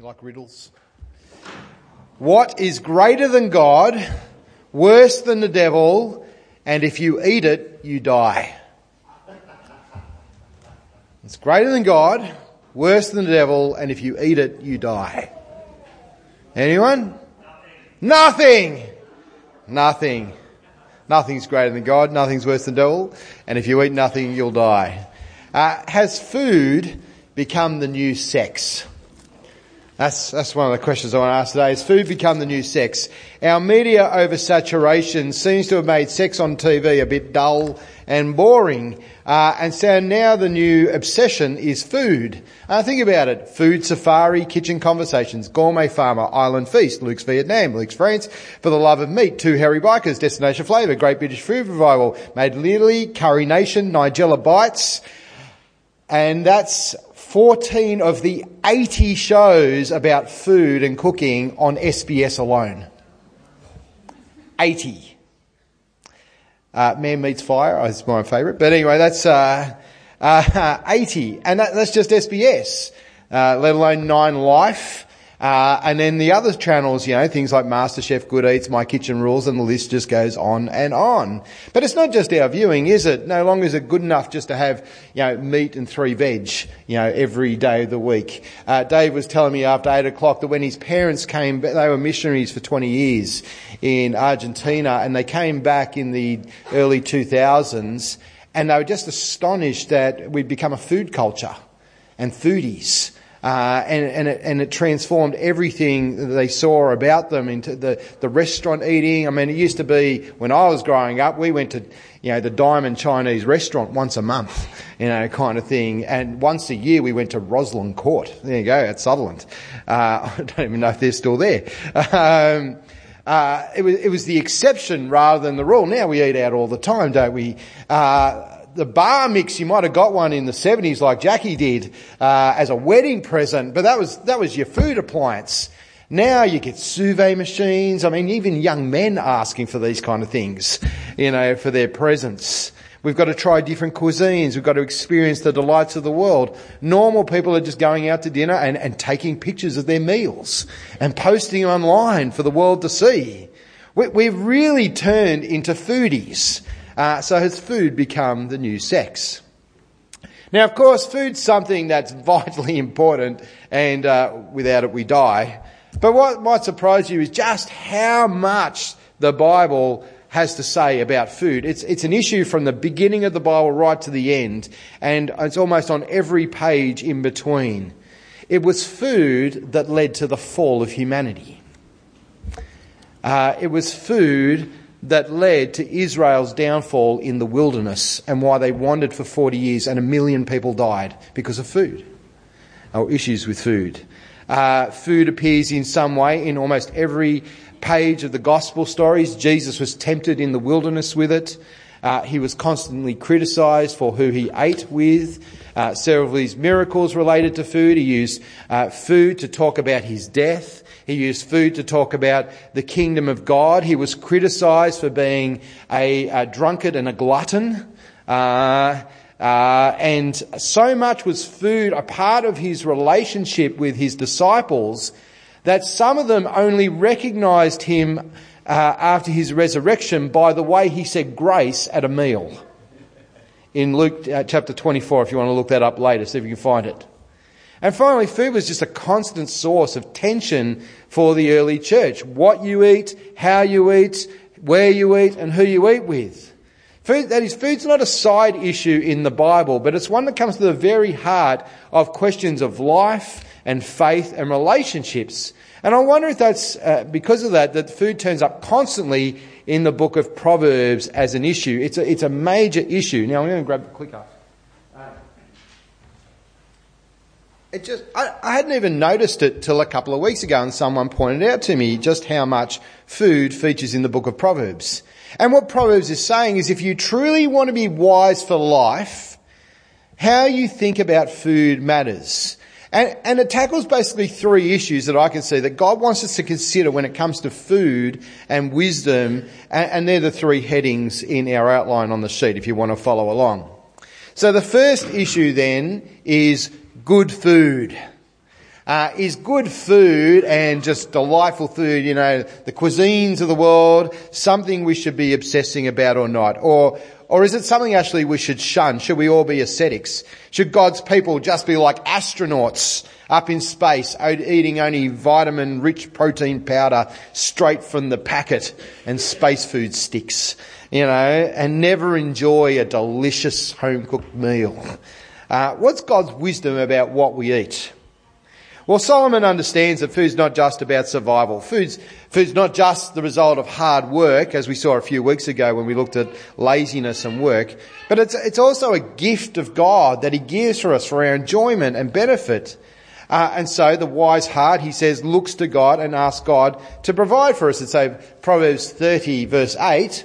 You like riddles? What is greater than God, worse than the devil, and if you eat it, you die? It's greater than God, worse than the devil, and if you eat it, you die. Anyone? Nothing. Nothing. Nothing's greater than God, nothing's worse than devil, and if you eat nothing, you'll die. Uh, has food become the new sex? That's, that's one of the questions I want to ask today. Has food become the new sex? Our media oversaturation seems to have made sex on TV a bit dull and boring. Uh, and so now the new obsession is food. Uh, think about it. Food safari, kitchen conversations, gourmet farmer, island feast, Luke's Vietnam, Luke's France, for the love of meat, two hairy bikers, destination flavour, great British food revival, made Lily, curry nation, Nigella bites. And that's 14 of the 80 shows about food and cooking on SBS alone. 80. Uh, Man Meets Fire is my favourite, but anyway, that's uh, uh, 80, and that, that's just SBS, uh, let alone Nine Life, uh, and then the other channels, you know, things like MasterChef, Good Eats, My Kitchen Rules, and the list just goes on and on. But it's not just our viewing, is it? No longer is it good enough just to have, you know, meat and three veg, you know, every day of the week. Uh, Dave was telling me after eight o'clock that when his parents came, they were missionaries for 20 years in Argentina, and they came back in the early 2000s, and they were just astonished that we'd become a food culture and foodies. Uh, and, and, it, and it transformed everything that they saw about them into the, the restaurant eating. I mean, it used to be when I was growing up, we went to, you know, the Diamond Chinese restaurant once a month, you know, kind of thing. And once a year we went to Roslyn Court. There you go, at Sutherland. Uh, I don't even know if they're still there. Um, uh, it was, it was the exception rather than the rule. Now we eat out all the time, don't we? Uh, the Bamix, you might have got one in the 70s like Jackie did, uh, as a wedding present, but that was, that was your food appliance. Now you get vide machines. I mean, even young men asking for these kind of things, you know, for their presents. We've got to try different cuisines. We've got to experience the delights of the world. Normal people are just going out to dinner and, and taking pictures of their meals and posting online for the world to see. We, we've really turned into foodies. Uh, so has food become the new sex? Now, of course, food's something that's vitally important, and uh, without it we die. But what might surprise you is just how much the Bible has to say about food. It's, it's an issue from the beginning of the Bible right to the end, and it's almost on every page in between. It was food that led to the fall of humanity. Uh, it was food that led to Israel's downfall in the wilderness and why they wandered for 40 years and a million people died because of food or issues with food. Uh, food appears in some way in almost every page of the gospel stories. Jesus was tempted in the wilderness with it. Uh, he was constantly criticized for who he ate with. Uh, several of these miracles related to food. He used uh, food to talk about his death. He used food to talk about the kingdom of God. He was criticized for being a, a drunkard and a glutton. Uh, uh, and so much was food a part of his relationship with his disciples that some of them only recognized him uh, after his resurrection by the way he said grace at a meal. In Luke uh, chapter 24, if you want to look that up later, see if you can find it. And finally, food was just a constant source of tension for the early church. What you eat, how you eat, where you eat, and who you eat with. Food, that is, food's not a side issue in the Bible, but it's one that comes to the very heart of questions of life and faith and relationships. And I wonder if that's uh, because of that, that food turns up constantly in the book of Proverbs as an issue. It's a, it's a major issue. Now I'm going to grab the clicker. it just, I, I, hadn't even noticed it till a couple of weeks ago and someone pointed out to me just how much food features in the book of Proverbs. And what Proverbs is saying is if you truly want to be wise for life, how you think about food matters. And, and it tackles basically three issues that I can see that God wants us to consider when it comes to food and wisdom. And, and they're the three headings in our outline on the sheet if you want to follow along. So the first issue then is good food. Uh, is good food and just delightful food, you know, the cuisines of the world, something we should be obsessing about or not? Or, or is it something actually we should shun? Should we all be ascetics? Should God's people just be like astronauts up in space, eating only vitamin rich protein powder straight from the packet and space food sticks, you know, and never enjoy a delicious home cooked meal? Uh, what's God's wisdom about what we eat? Well, Solomon understands that food's not just about survival. Food's, food's not just the result of hard work, as we saw a few weeks ago when we looked at laziness and work, but it's, it's also a gift of God that He gives for us for our enjoyment and benefit. Uh, and so the wise heart, he says, looks to God and asks God to provide for us. And so Proverbs 30 verse 8,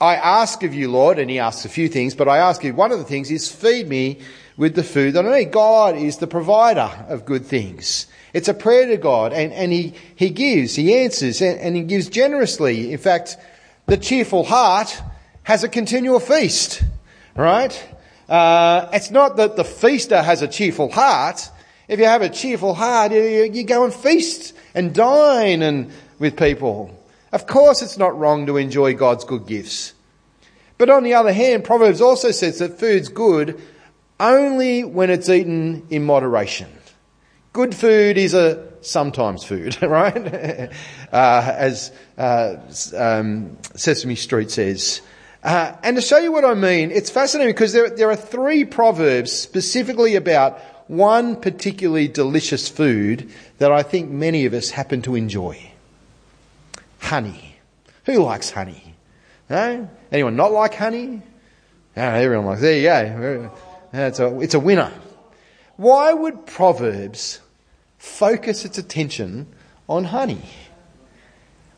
I ask of you, Lord, and he asks a few things, but I ask you, one of the things is feed me with the food that I need. God is the provider of good things. It's a prayer to God and, and he, he gives, he answers and, and he gives generously. In fact, the cheerful heart has a continual feast, right? Uh, it's not that the feaster has a cheerful heart. If you have a cheerful heart, you, you go and feast and dine and with people. Of course it's not wrong to enjoy God's good gifts. But on the other hand, Proverbs also says that food's good only when it's eaten in moderation. Good food is a sometimes food, right? uh, as uh, um, Sesame Street says. Uh, and to show you what I mean, it's fascinating because there, there are three proverbs specifically about one particularly delicious food that I think many of us happen to enjoy. Honey. Who likes honey? No? Anyone not like honey? Oh, everyone likes. There you go. It's a, it's a winner. Why would Proverbs focus its attention on honey?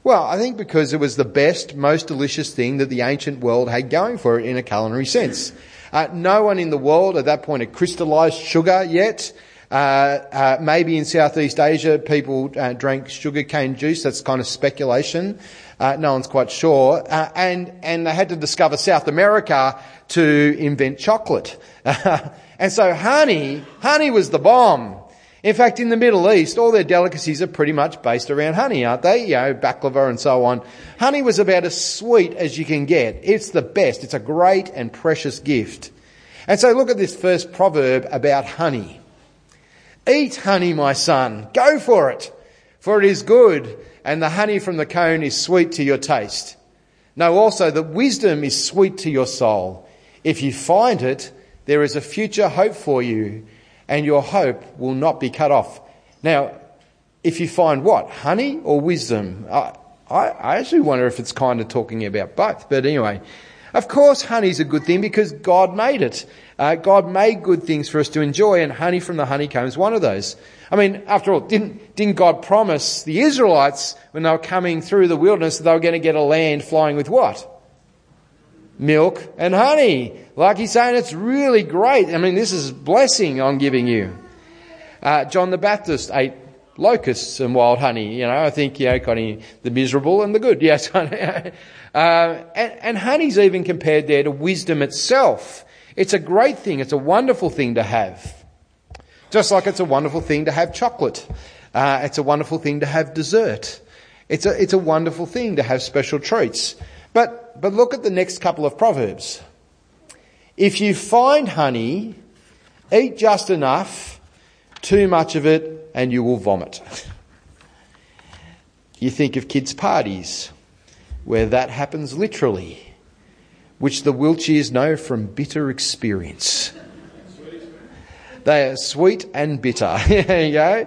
Well, I think because it was the best, most delicious thing that the ancient world had going for it in a culinary sense. Uh, no one in the world at that point had crystallized sugar yet. Uh, uh, maybe in Southeast Asia people uh, drank sugarcane juice. That's kind of speculation. Uh, no one's quite sure. Uh, and and they had to discover South America to invent chocolate. and so honey, honey was the bomb. In fact, in the Middle East, all their delicacies are pretty much based around honey, aren't they? You know, baklava and so on. Honey was about as sweet as you can get. It's the best. It's a great and precious gift. And so look at this first proverb about honey. Eat honey, my son. Go for it. For it is good, and the honey from the cone is sweet to your taste. Know also that wisdom is sweet to your soul. If you find it, there is a future hope for you and your hope will not be cut off. Now, if you find what? Honey or wisdom? I, I actually wonder if it's kind of talking about both. But anyway, of course honey's a good thing because God made it. Uh, God made good things for us to enjoy and honey from the honeycomb is one of those. I mean, after all, didn't, didn't God promise the Israelites when they were coming through the wilderness that they were going to get a land flying with what? milk and honey. Like he's saying, it's really great. I mean, this is blessing I'm giving you. Uh, John the Baptist ate locusts and wild honey. You know, I think, you know, kind of the miserable and the good. Yes. uh, and, and honey's even compared there to wisdom itself. It's a great thing. It's a wonderful thing to have. Just like it's a wonderful thing to have chocolate. Uh, it's a wonderful thing to have dessert. It's a, it's a wonderful thing to have special treats. But, but look at the next couple of proverbs. If you find honey, eat just enough, too much of it, and you will vomit. you think of kids' parties, where that happens literally, which the Wiltshires know from bitter experience. They are sweet and bitter, you go,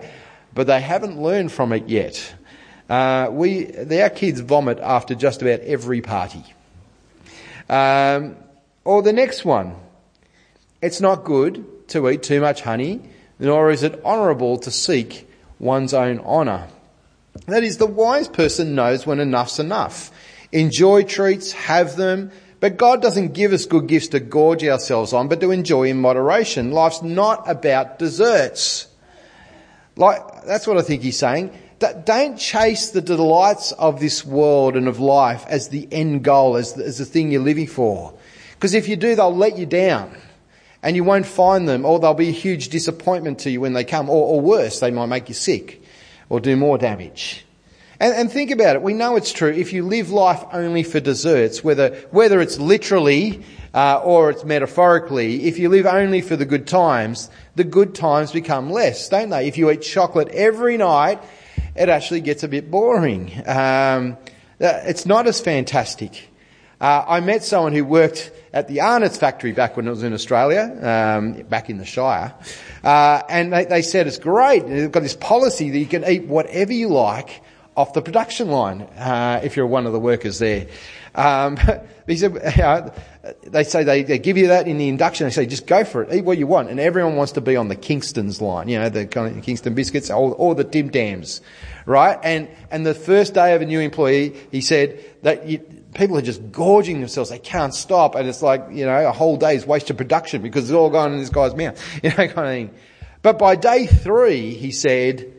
but they haven't learned from it yet. Uh, we, our kids vomit after just about every party. Um, or the next one. It's not good to eat too much honey, nor is it honourable to seek one's own honour. That is, the wise person knows when enough's enough. Enjoy treats, have them, but God doesn't give us good gifts to gorge ourselves on, but to enjoy in moderation. Life's not about desserts. Like, that's what I think he's saying. Don't chase the delights of this world and of life as the end goal, as the, as the thing you're living for. Because if you do, they'll let you down. And you won't find them, or they'll be a huge disappointment to you when they come, or, or worse, they might make you sick or do more damage. And, and, think about it. We know it's true. If you live life only for desserts, whether, whether it's literally uh, or it's metaphorically, if you live only for the good times, the good times become less, don't they? If you eat chocolate every night, it actually gets a bit boring. Um, uh, it's not as fantastic. Uh, I met someone who worked at the Arnott's factory back when it was in Australia, um, back in the Shire, uh, and they, they said it's great. They've got this policy that you can eat whatever you like off the production line uh, if you're one of the workers there. Um, uh, they say they, they give you that in the induction. They say just go for it, eat what you want, and everyone wants to be on the Kingston's line, you know, the Kingston biscuits or, or the Tim Tams, right? And and the first day of a new employee, he said that you, people are just gorging themselves; they can't stop, and it's like you know a whole day's waste of production because it's all gone in this guy's mouth, you know, kind of thing. But by day three, he said,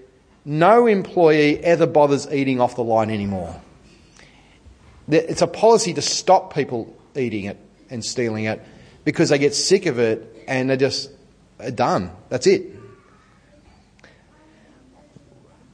no employee ever bothers eating off the line anymore. It's a policy to stop people eating it and stealing it because they get sick of it and they're just done. That's it.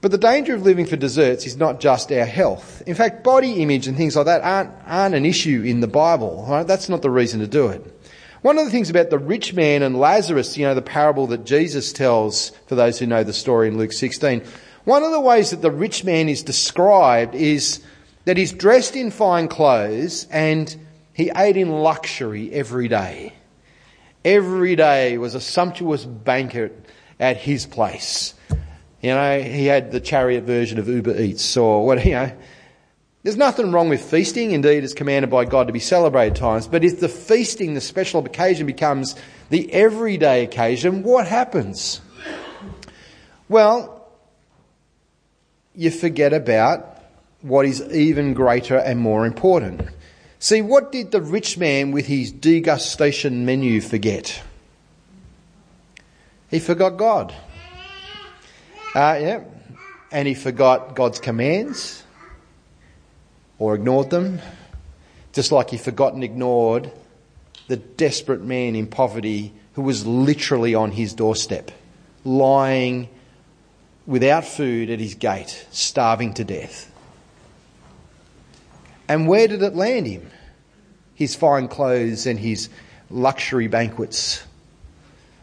But the danger of living for desserts is not just our health. In fact, body image and things like that aren't, aren't an issue in the Bible. Right? That's not the reason to do it. One of the things about the rich man and Lazarus, you know, the parable that Jesus tells for those who know the story in Luke 16, one of the ways that the rich man is described is that he's dressed in fine clothes and he ate in luxury every day. Every day was a sumptuous banquet at his place. You know, he had the chariot version of Uber Eats or what, you know. There's nothing wrong with feasting. Indeed, it's commanded by God to be celebrated times. But if the feasting, the special occasion becomes the everyday occasion, what happens? Well, you forget about what is even greater and more important. See, what did the rich man with his degustation menu forget? He forgot God. Uh, yeah. And he forgot God's commands or ignored them, just like he forgot and ignored the desperate man in poverty who was literally on his doorstep, lying without food at his gate, starving to death. And where did it land him? His fine clothes and his luxury banquets.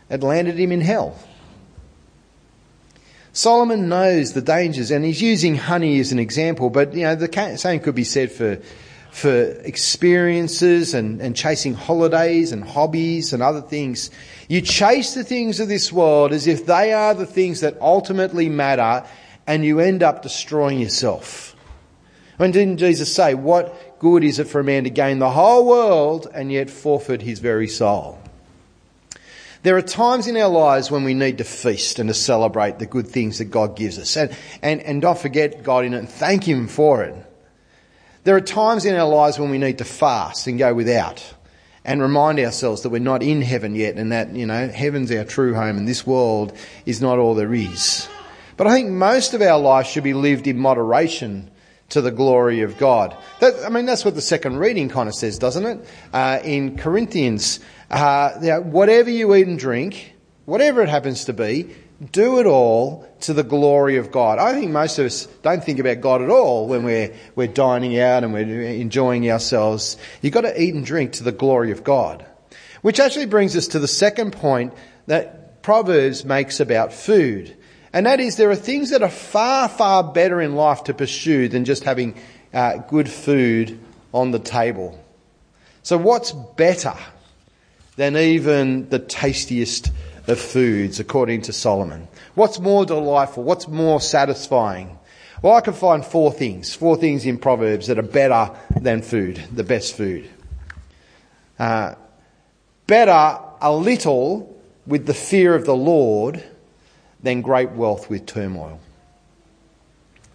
It landed him in hell. Solomon knows the dangers and he's using honey as an example, but you know, the same could be said for, for experiences and, and chasing holidays and hobbies and other things. You chase the things of this world as if they are the things that ultimately matter and you end up destroying yourself. When didn't Jesus say, what good is it for a man to gain the whole world and yet forfeit his very soul? There are times in our lives when we need to feast and to celebrate the good things that God gives us and, and, and don't forget God in it and thank Him for it. There are times in our lives when we need to fast and go without and remind ourselves that we're not in heaven yet and that, you know, heaven's our true home and this world is not all there is. But I think most of our life should be lived in moderation to the glory of God. That, I mean, that's what the second reading kind of says, doesn't it? Uh, in Corinthians, uh, whatever you eat and drink, whatever it happens to be, do it all to the glory of God. I think most of us don't think about God at all when we're, we're dining out and we're enjoying ourselves. You've got to eat and drink to the glory of God. Which actually brings us to the second point that Proverbs makes about food. And that is there are things that are far, far better in life to pursue than just having uh, good food on the table. So what's better than even the tastiest of foods, according to Solomon. What's more delightful? What's more satisfying? Well, I can find four things, four things in Proverbs that are better than food, the best food. Uh, better a little with the fear of the Lord than great wealth with turmoil.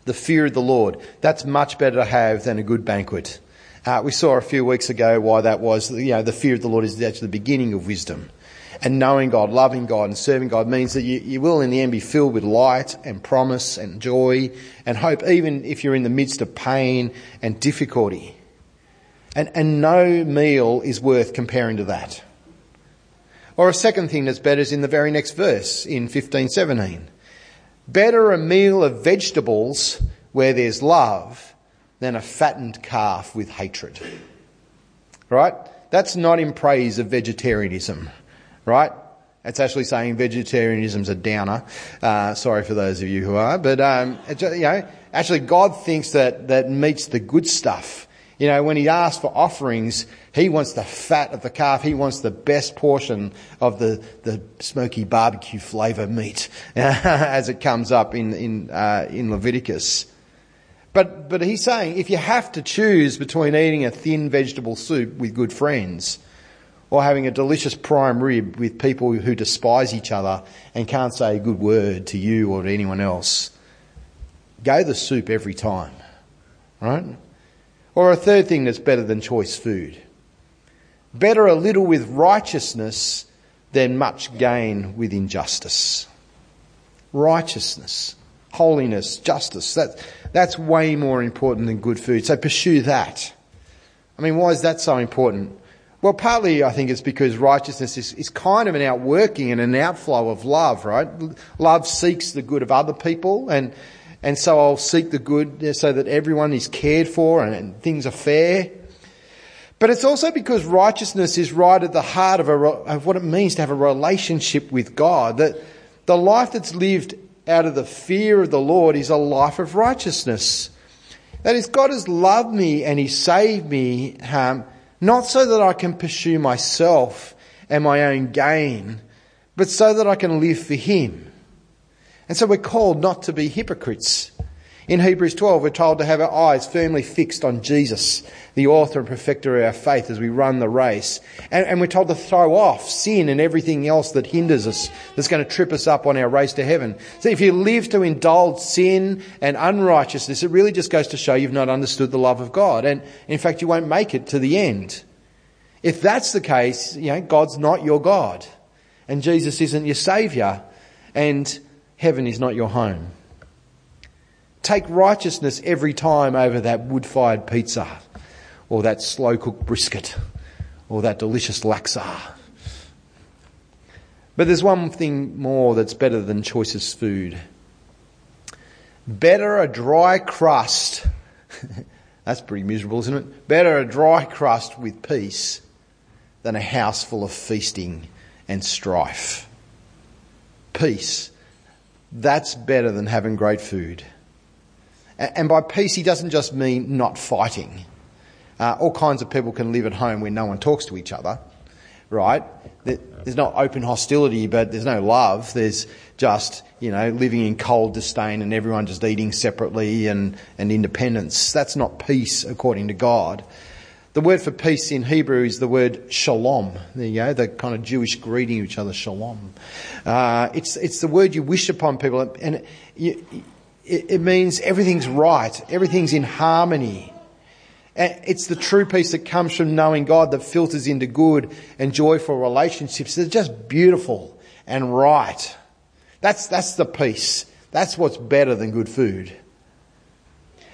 The fear of the Lord. That's much better to have than a good banquet. Uh, we saw a few weeks ago why that was. You know, the fear of the Lord is actually the beginning of wisdom. And knowing God, loving God and serving God means that you, you will in the end be filled with light and promise and joy and hope, even if you're in the midst of pain and difficulty. And, and no meal is worth comparing to that. Or a second thing that's better is in the very next verse in 1517. Better a meal of vegetables where there's love than a fattened calf with hatred. Right? That's not in praise of vegetarianism. Right? It's actually saying vegetarianism's a downer. Uh, sorry for those of you who are, but um, you know, actually, God thinks that that meat's the good stuff. You know, when He asks for offerings, He wants the fat of the calf. He wants the best portion of the the smoky barbecue flavour meat as it comes up in in uh, in Leviticus. But but He's saying if you have to choose between eating a thin vegetable soup with good friends or having a delicious prime rib with people who despise each other and can't say a good word to you or to anyone else. Go the soup every time, right? Or a third thing that's better than choice food. Better a little with righteousness than much gain with injustice. Righteousness, holiness, justice, that, that's way more important than good food. So pursue that. I mean, why is that so important? Well, partly I think it's because righteousness is, is kind of an outworking and an outflow of love, right? Love seeks the good of other people and, and so I'll seek the good so that everyone is cared for and, and things are fair. But it's also because righteousness is right at the heart of, a, of what it means to have a relationship with God. That the life that's lived out of the fear of the Lord is a life of righteousness. That is, God has loved me and He saved me um, not so that I can pursue myself and my own gain, but so that I can live for Him. And so we're called not to be hypocrites. In Hebrews 12, we're told to have our eyes firmly fixed on Jesus, the author and perfecter of our faith as we run the race. And, and, we're told to throw off sin and everything else that hinders us, that's going to trip us up on our race to heaven. So if you live to indulge sin and unrighteousness, it really just goes to show you've not understood the love of God. And in fact, you won't make it to the end. If that's the case, you know, God's not your God. And Jesus isn't your Saviour. And heaven is not your home. Take righteousness every time over that wood fired pizza or that slow cooked brisket or that delicious laksa. But there's one thing more that's better than choicest food. Better a dry crust. that's pretty miserable, isn't it? Better a dry crust with peace than a house full of feasting and strife. Peace. That's better than having great food. And by peace, he doesn't just mean not fighting. Uh, all kinds of people can live at home where no one talks to each other, right? There's not open hostility, but there's no love. There's just, you know, living in cold disdain and everyone just eating separately and, and independence. That's not peace according to God. The word for peace in Hebrew is the word shalom. There you go, the kind of Jewish greeting each other, shalom. Uh, it's, it's the word you wish upon people. And you, it, it means everything's right, everything's in harmony. It's the true peace that comes from knowing God that filters into good and joyful relationships. They're just beautiful and right. That's, that's the peace. That's what's better than good food.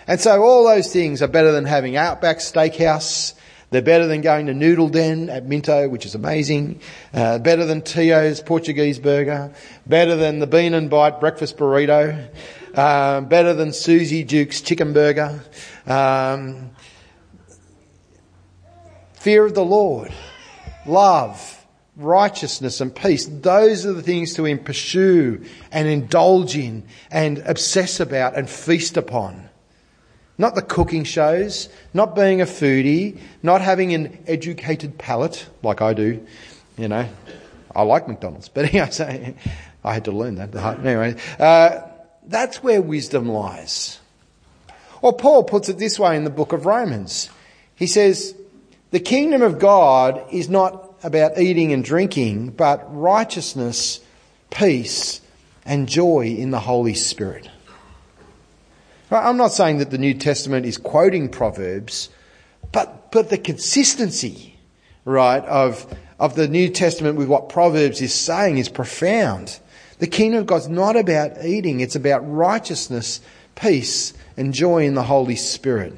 And so all those things are better than having Outback Steakhouse. They're better than going to Noodle Den at Minto, which is amazing. Uh, better than Tio's Portuguese burger. Better than the Bean and Bite breakfast burrito. Um, better than Susie Duke's chicken burger. Um, fear of the Lord, love, righteousness and peace. Those are the things to pursue and indulge in and obsess about and feast upon. Not the cooking shows, not being a foodie, not having an educated palate like I do. You know, I like McDonald's, but anyway, I had to learn that. Anyway, uh, that's where wisdom lies. Or Paul puts it this way in the book of Romans. He says, the kingdom of God is not about eating and drinking, but righteousness, peace, and joy in the Holy Spirit. I'm not saying that the New Testament is quoting Proverbs, but, but the consistency, right, of, of the New Testament with what Proverbs is saying is profound. The kingdom of God's not about eating, it's about righteousness, peace, and joy in the Holy Spirit.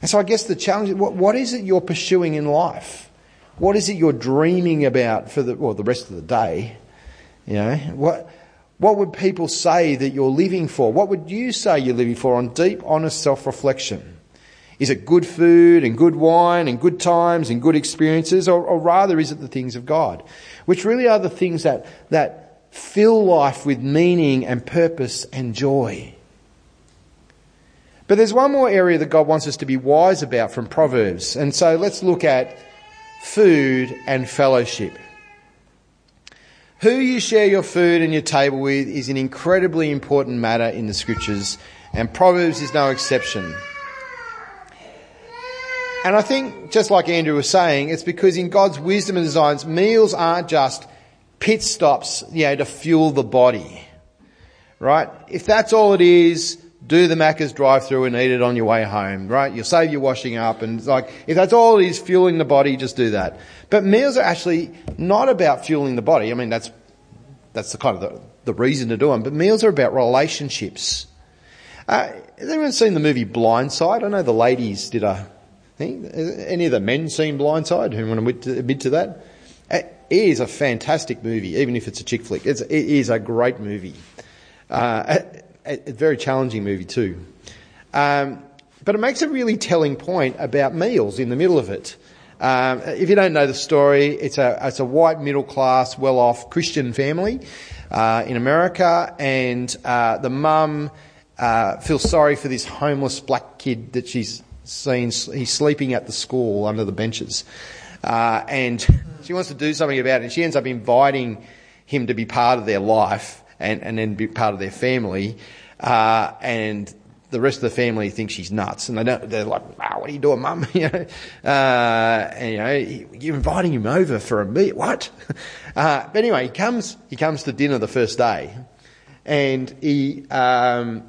And so I guess the challenge what, what is it you're pursuing in life? What is it you're dreaming about for the, well, the rest of the day? You know, what, what would people say that you're living for? What would you say you're living for on deep, honest self-reflection? Is it good food and good wine and good times and good experiences or, or rather is it the things of God? Which really are the things that, that fill life with meaning and purpose and joy. But there's one more area that God wants us to be wise about from Proverbs. And so let's look at food and fellowship. Who you share your food and your table with is an incredibly important matter in the scriptures, and Proverbs is no exception. And I think, just like Andrew was saying, it's because in God's wisdom and designs, meals aren't just pit stops, you know, to fuel the body. Right? If that's all it is, do the Macca's drive through and eat it on your way home, right? You'll save your washing up and it's like, if that's all it is, fueling the body, just do that. But meals are actually not about fueling the body. I mean, that's, that's the kind of the, the reason to do them. But meals are about relationships. Uh, has anyone seen the movie Blindside? I know the ladies did a thing. Any of the men seen Blindside who want to admit to that? It is a fantastic movie, even if it's a chick flick. It's, it is a great movie. Uh, a, a very challenging movie too. Um, but it makes a really telling point about meals in the middle of it. Um, if you don't know the story, it's a it's a white middle class, well off Christian family uh, in America, and uh, the mum uh, feels sorry for this homeless black kid that she's seen. He's sleeping at the school under the benches, uh, and she wants to do something about it. And she ends up inviting him to be part of their life and, and then be part of their family. Uh, and the rest of the family thinks she's nuts, and they don't. They're like, "Wow, what are you doing, mum?" you know, uh, you know, you're inviting him over for a meal. What? Uh, but anyway, he comes. He comes to dinner the first day, and he, um,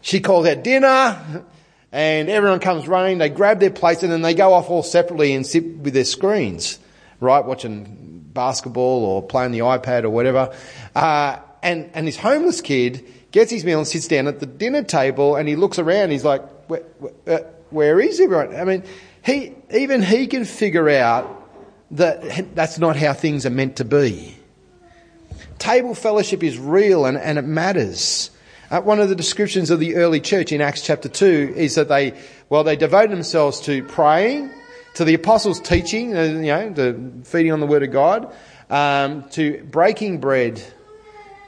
she calls out dinner, and everyone comes running. They grab their plates, and then they go off all separately and sit with their screens, right, watching basketball or playing the iPad or whatever. Uh, and, and this homeless kid gets his meal and sits down at the dinner table and he looks around. He's like, where, where, uh, where is everyone? I mean, he, even he can figure out that that's not how things are meant to be. Table fellowship is real and, and it matters. Uh, one of the descriptions of the early church in Acts chapter 2 is that they, well, they devoted themselves to praying, to the apostles' teaching, uh, you know, to feeding on the word of God, um, to breaking bread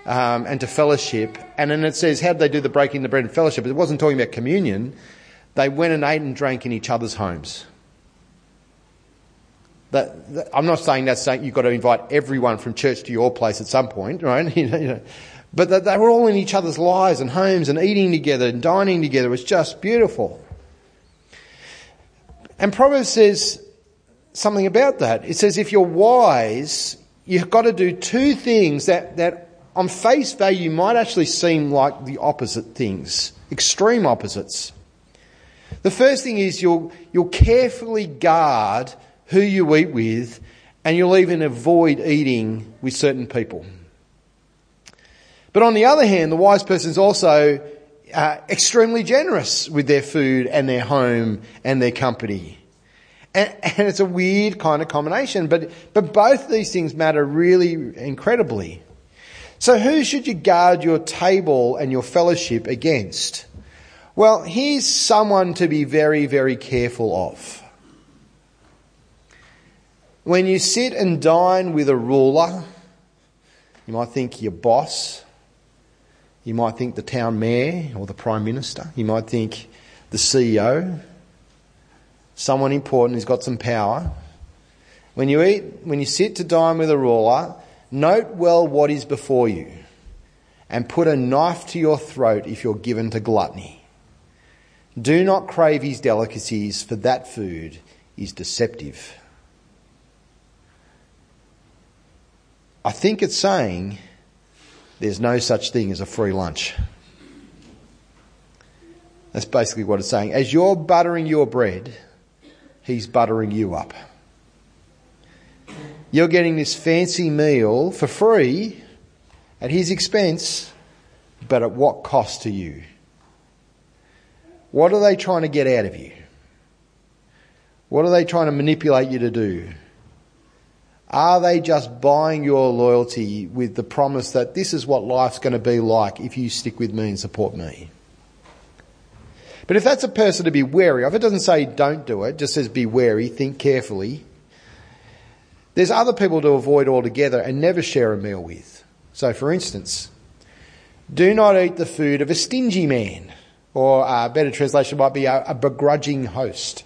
um, and to fellowship. And then it says, how did they do the breaking the bread and fellowship? It wasn't talking about communion. They went and ate and drank in each other's homes. That, that, I'm not saying that's saying you've got to invite everyone from church to your place at some point, right? you know, you know. But that they were all in each other's lives and homes and eating together and dining together. It was just beautiful. And Proverbs says something about that. It says if you're wise, you've got to do two things that, that on face value might actually seem like the opposite things, extreme opposites. The first thing is you'll, you'll carefully guard who you eat with and you'll even avoid eating with certain people. But on the other hand, the wise person is also uh, extremely generous with their food and their home and their company. And, and it's a weird kind of combination, but, but both these things matter really incredibly. So who should you guard your table and your fellowship against? Well, here's someone to be very, very careful of. When you sit and dine with a ruler, you might think your boss, you might think the town mayor or the prime minister, you might think the CEO, someone important who's got some power. When you eat, when you sit to dine with a ruler, Note well what is before you, and put a knife to your throat if you're given to gluttony. Do not crave his delicacies, for that food is deceptive. I think it's saying there's no such thing as a free lunch. That's basically what it's saying. As you're buttering your bread, he's buttering you up. You're getting this fancy meal for free at his expense, but at what cost to you? What are they trying to get out of you? What are they trying to manipulate you to do? Are they just buying your loyalty with the promise that this is what life's going to be like if you stick with me and support me? But if that's a person to be wary of, it doesn't say don't do it, it just says be wary, think carefully. There's other people to avoid altogether and never share a meal with. So, for instance, do not eat the food of a stingy man, or a better translation might be a, a begrudging host.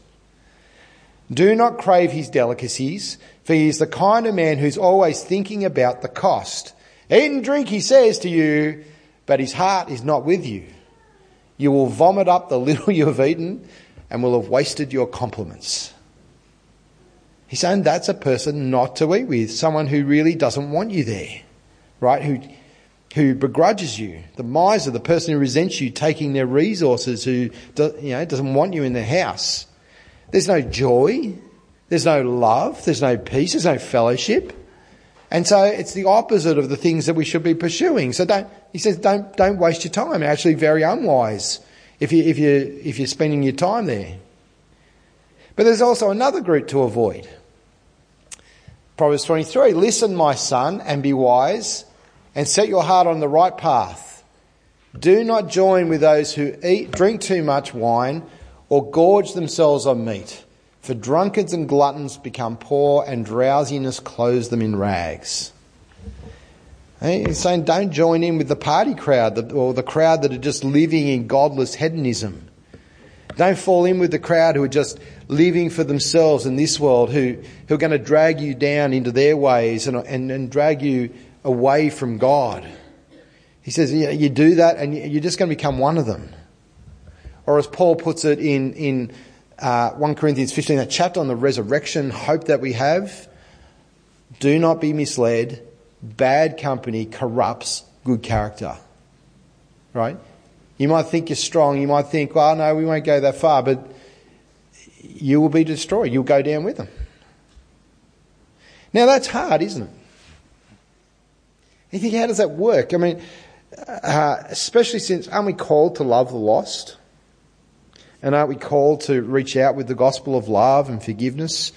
Do not crave his delicacies, for he is the kind of man who's always thinking about the cost. Eat and drink, he says to you, but his heart is not with you. You will vomit up the little you have eaten and will have wasted your compliments. He's saying that's a person not to eat with, someone who really doesn't want you there, right? Who, who begrudges you, the miser, the person who resents you taking their resources, who do, you know doesn't want you in their house. There's no joy, there's no love, there's no peace, there's no fellowship. And so it's the opposite of the things that we should be pursuing. So don't, he says, don't, don't waste your time. Actually very unwise if you, if you, if you're spending your time there. But there's also another group to avoid. Proverbs 23, listen, my son, and be wise, and set your heart on the right path. Do not join with those who eat, drink too much wine, or gorge themselves on meat for drunkards and gluttons become poor, and drowsiness clothes them in rags. He's saying don't join in with the party crowd or the crowd that are just living in godless hedonism. Don't fall in with the crowd who are just living for themselves in this world, who, who are going to drag you down into their ways and, and, and drag you away from God. He says you, you do that and you're just going to become one of them. Or as Paul puts it in, in uh, 1 Corinthians 15, that chapter on the resurrection hope that we have. Do not be misled. Bad company corrupts good character. Right? You might think you're strong. You might think, well, no, we won't go that far, but you will be destroyed. You'll go down with them. Now that's hard, isn't it? You think, how does that work? I mean, uh, especially since aren't we called to love the lost? And aren't we called to reach out with the gospel of love and forgiveness?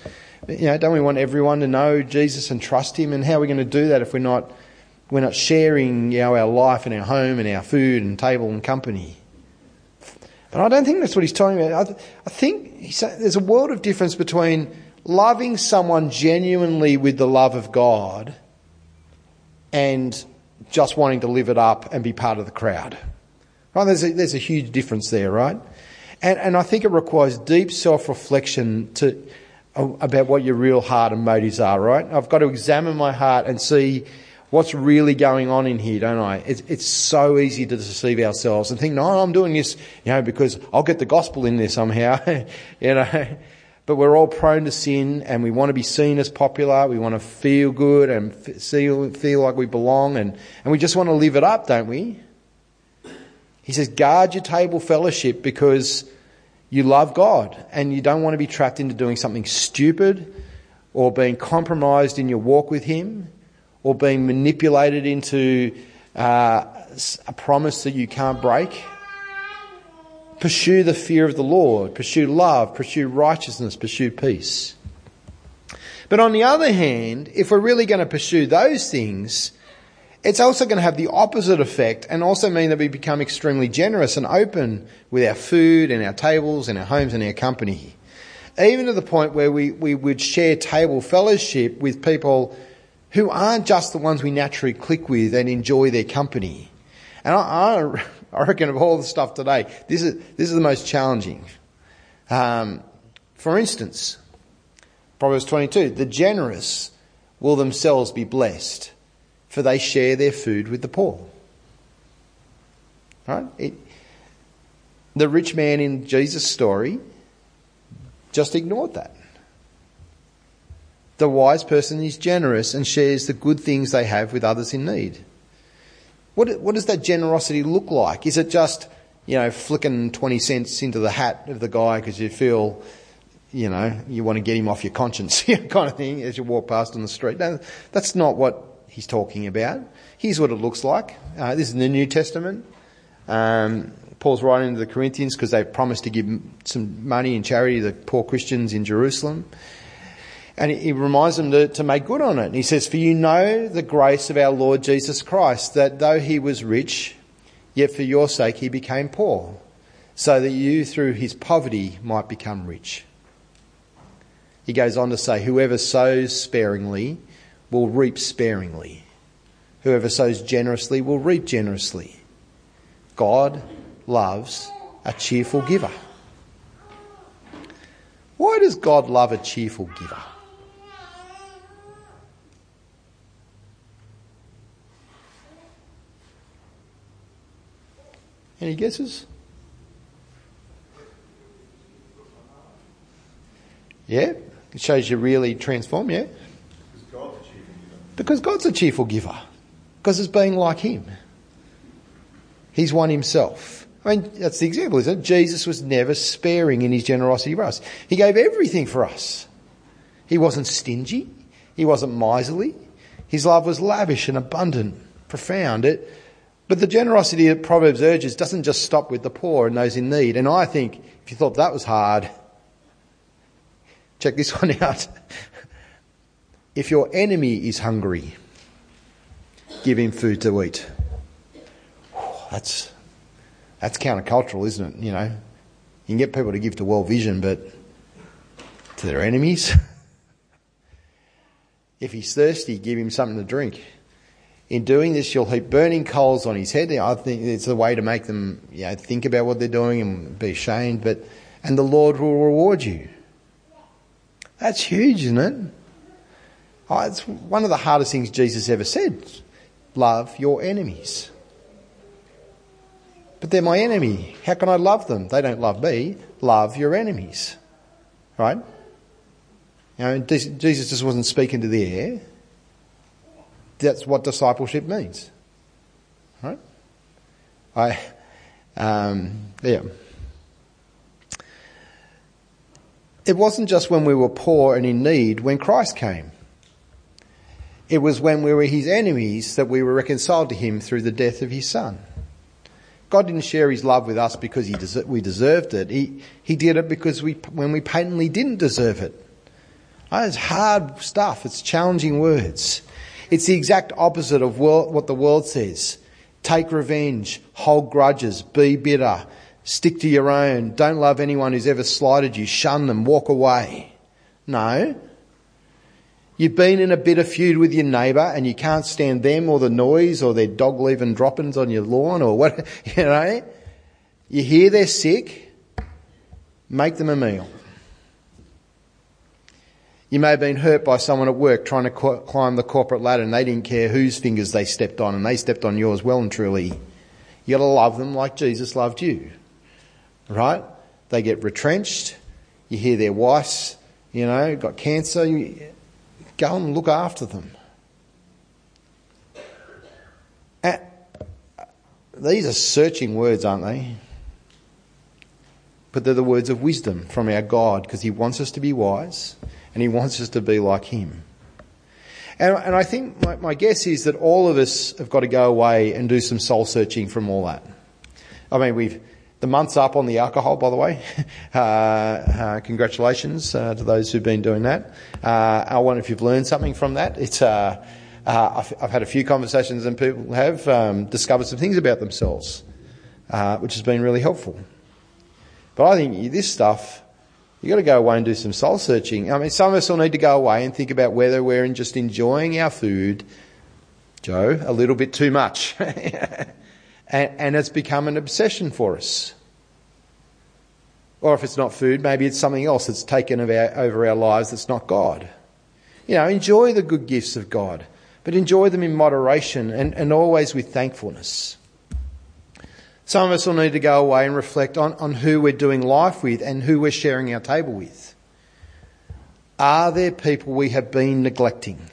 You know, don't we want everyone to know Jesus and trust Him? And how are we going to do that if we're not, we're not sharing you know, our life and our home and our food and table and company? But I don't think that's what he's talking about. I, I think there's a world of difference between loving someone genuinely with the love of God and just wanting to live it up and be part of the crowd. Right? There's a, there's a huge difference there, right? And, and I think it requires deep self-reflection to, about what your real heart and motives are, right? I've got to examine my heart and see what's really going on in here, don't I? It's, it's so easy to deceive ourselves and think, no, I'm doing this, you know, because I'll get the gospel in there somehow, you know. But we're all prone to sin and we want to be seen as popular. We want to feel good and feel, feel like we belong and, and we just want to live it up, don't we? He says, guard your table fellowship because you love God and you don't want to be trapped into doing something stupid or being compromised in your walk with Him or being manipulated into uh, a promise that you can't break. Pursue the fear of the Lord, pursue love, pursue righteousness, pursue peace. But on the other hand, if we're really going to pursue those things, it's also going to have the opposite effect and also mean that we become extremely generous and open with our food and our tables and our homes and our company. Even to the point where we, we would share table fellowship with people who aren't just the ones we naturally click with and enjoy their company. And I, I, reckon of all the stuff today, this is, this is the most challenging. Um, for instance, Proverbs 22, the generous will themselves be blessed for they share their food with the poor. Right? It, the rich man in Jesus' story just ignored that. The wise person is generous and shares the good things they have with others in need. What, what does that generosity look like? Is it just, you know, flicking 20 cents into the hat of the guy because you feel, you know, you want to get him off your conscience, kind of thing, as you walk past on the street? No, that's not what he's talking about. Here's what it looks like. Uh, this is in the New Testament. Um, Paul's writing to the Corinthians because they promised to give some money and charity to the poor Christians in Jerusalem. And he reminds them to, to make good on it. And he says, For you know the grace of our Lord Jesus Christ, that though he was rich, yet for your sake he became poor, so that you through his poverty might become rich. He goes on to say, Whoever sows sparingly will reap sparingly. Whoever sows generously will reap generously. God loves a cheerful giver. Why does God love a cheerful giver? Any guesses? Yeah? It shows you really transform, yeah? Because God's a cheerful giver. Because it's being like Him. He's one Himself. I mean, that's the example, isn't it? Jesus was never sparing in His generosity for us. He gave everything for us. He wasn't stingy. He wasn't miserly. His love was lavish and abundant, profound. It, but the generosity that Proverbs urges doesn't just stop with the poor and those in need. And I think if you thought that was hard, check this one out. If your enemy is hungry, give him food to eat. That's, that's countercultural, isn't it? You know, you can get people to give to World Vision, but to their enemies. if he's thirsty, give him something to drink. In doing this, you'll heap burning coals on his head. I think it's a way to make them, you know, think about what they're doing and be ashamed. But and the Lord will reward you. That's huge, isn't it? Oh, it's one of the hardest things Jesus ever said. Love your enemies. But they're my enemy. How can I love them? They don't love me. Love your enemies. Right? You know, Jesus just wasn't speaking to the air. That's what discipleship means. Right? I, um, yeah. It wasn't just when we were poor and in need when Christ came. It was when we were his enemies that we were reconciled to him through the death of his son. God didn't share his love with us because des- we deserved it. He, he did it because we, when we patently didn't deserve it. Oh, it's hard stuff. It's challenging words. It's the exact opposite of what the world says. Take revenge, hold grudges, be bitter, stick to your own, don't love anyone who's ever slighted you, shun them, walk away. No. You've been in a bitter feud with your neighbour and you can't stand them or the noise or their dog leaving droppings on your lawn or what, you know. You hear they're sick, make them a meal. You may have been hurt by someone at work trying to climb the corporate ladder and they didn't care whose fingers they stepped on and they stepped on yours well and truly. You gotta love them like Jesus loved you. Right? They get retrenched. You hear their wives, you know, got cancer. You go and look after them. These are searching words, aren't they? But they're the words of wisdom from our God because He wants us to be wise and He wants us to be like Him. And, and I think my, my, guess is that all of us have got to go away and do some soul searching from all that. I mean, we've, the month's up on the alcohol, by the way. Uh, uh, congratulations uh, to those who've been doing that. Uh, I wonder if you've learned something from that. It's, uh, uh, I've, I've, had a few conversations and people have um, discovered some things about themselves, which has been really helpful. But I think this stuff You've got to go away and do some soul searching. I mean, some of us will need to go away and think about whether we're just enjoying our food, Joe, a little bit too much. and, and it's become an obsession for us. Or if it's not food, maybe it's something else that's taken over our lives that's not God. You know, enjoy the good gifts of God, but enjoy them in moderation and, and always with thankfulness. Some of us will need to go away and reflect on, on who we're doing life with and who we're sharing our table with. Are there people we have been neglecting?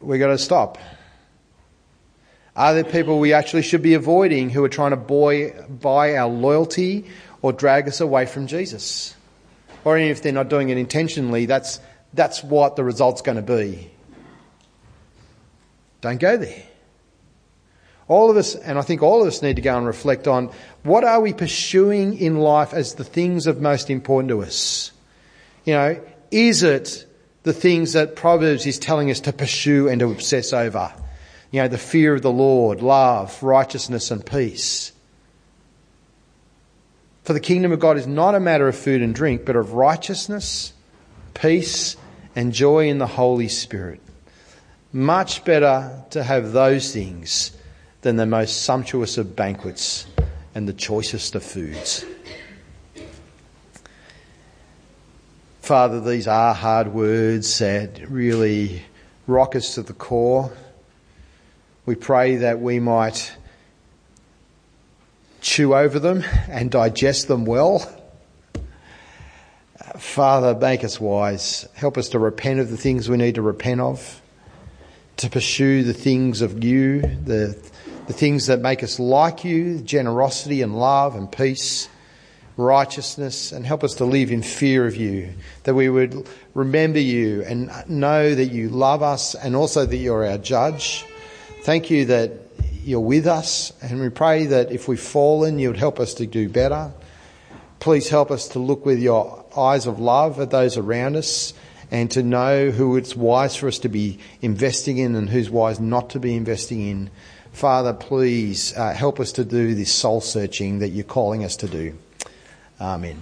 We've got to stop. Are there people we actually should be avoiding who are trying to buy, buy our loyalty or drag us away from Jesus? Or even if they're not doing it intentionally, that's, that's what the result's going to be. Don't go there. All of us, and I think all of us need to go and reflect on what are we pursuing in life as the things of most important to us? You know, is it the things that Proverbs is telling us to pursue and to obsess over? You know, the fear of the Lord, love, righteousness and peace. For the kingdom of God is not a matter of food and drink, but of righteousness, peace, and joy in the Holy Spirit. Much better to have those things than the most sumptuous of banquets and the choicest of foods. Father, these are hard words that really rock us to the core. We pray that we might chew over them and digest them well. Father, make us wise. Help us to repent of the things we need to repent of, to pursue the things of you, the, the things that make us like you, generosity and love and peace, righteousness, and help us to live in fear of you, that we would remember you and know that you love us and also that you're our judge. Thank you that you're with us, and we pray that if we've fallen, you'd help us to do better. Please help us to look with your eyes of love at those around us and to know who it's wise for us to be investing in and who's wise not to be investing in. Father, please uh, help us to do this soul searching that you're calling us to do. Amen.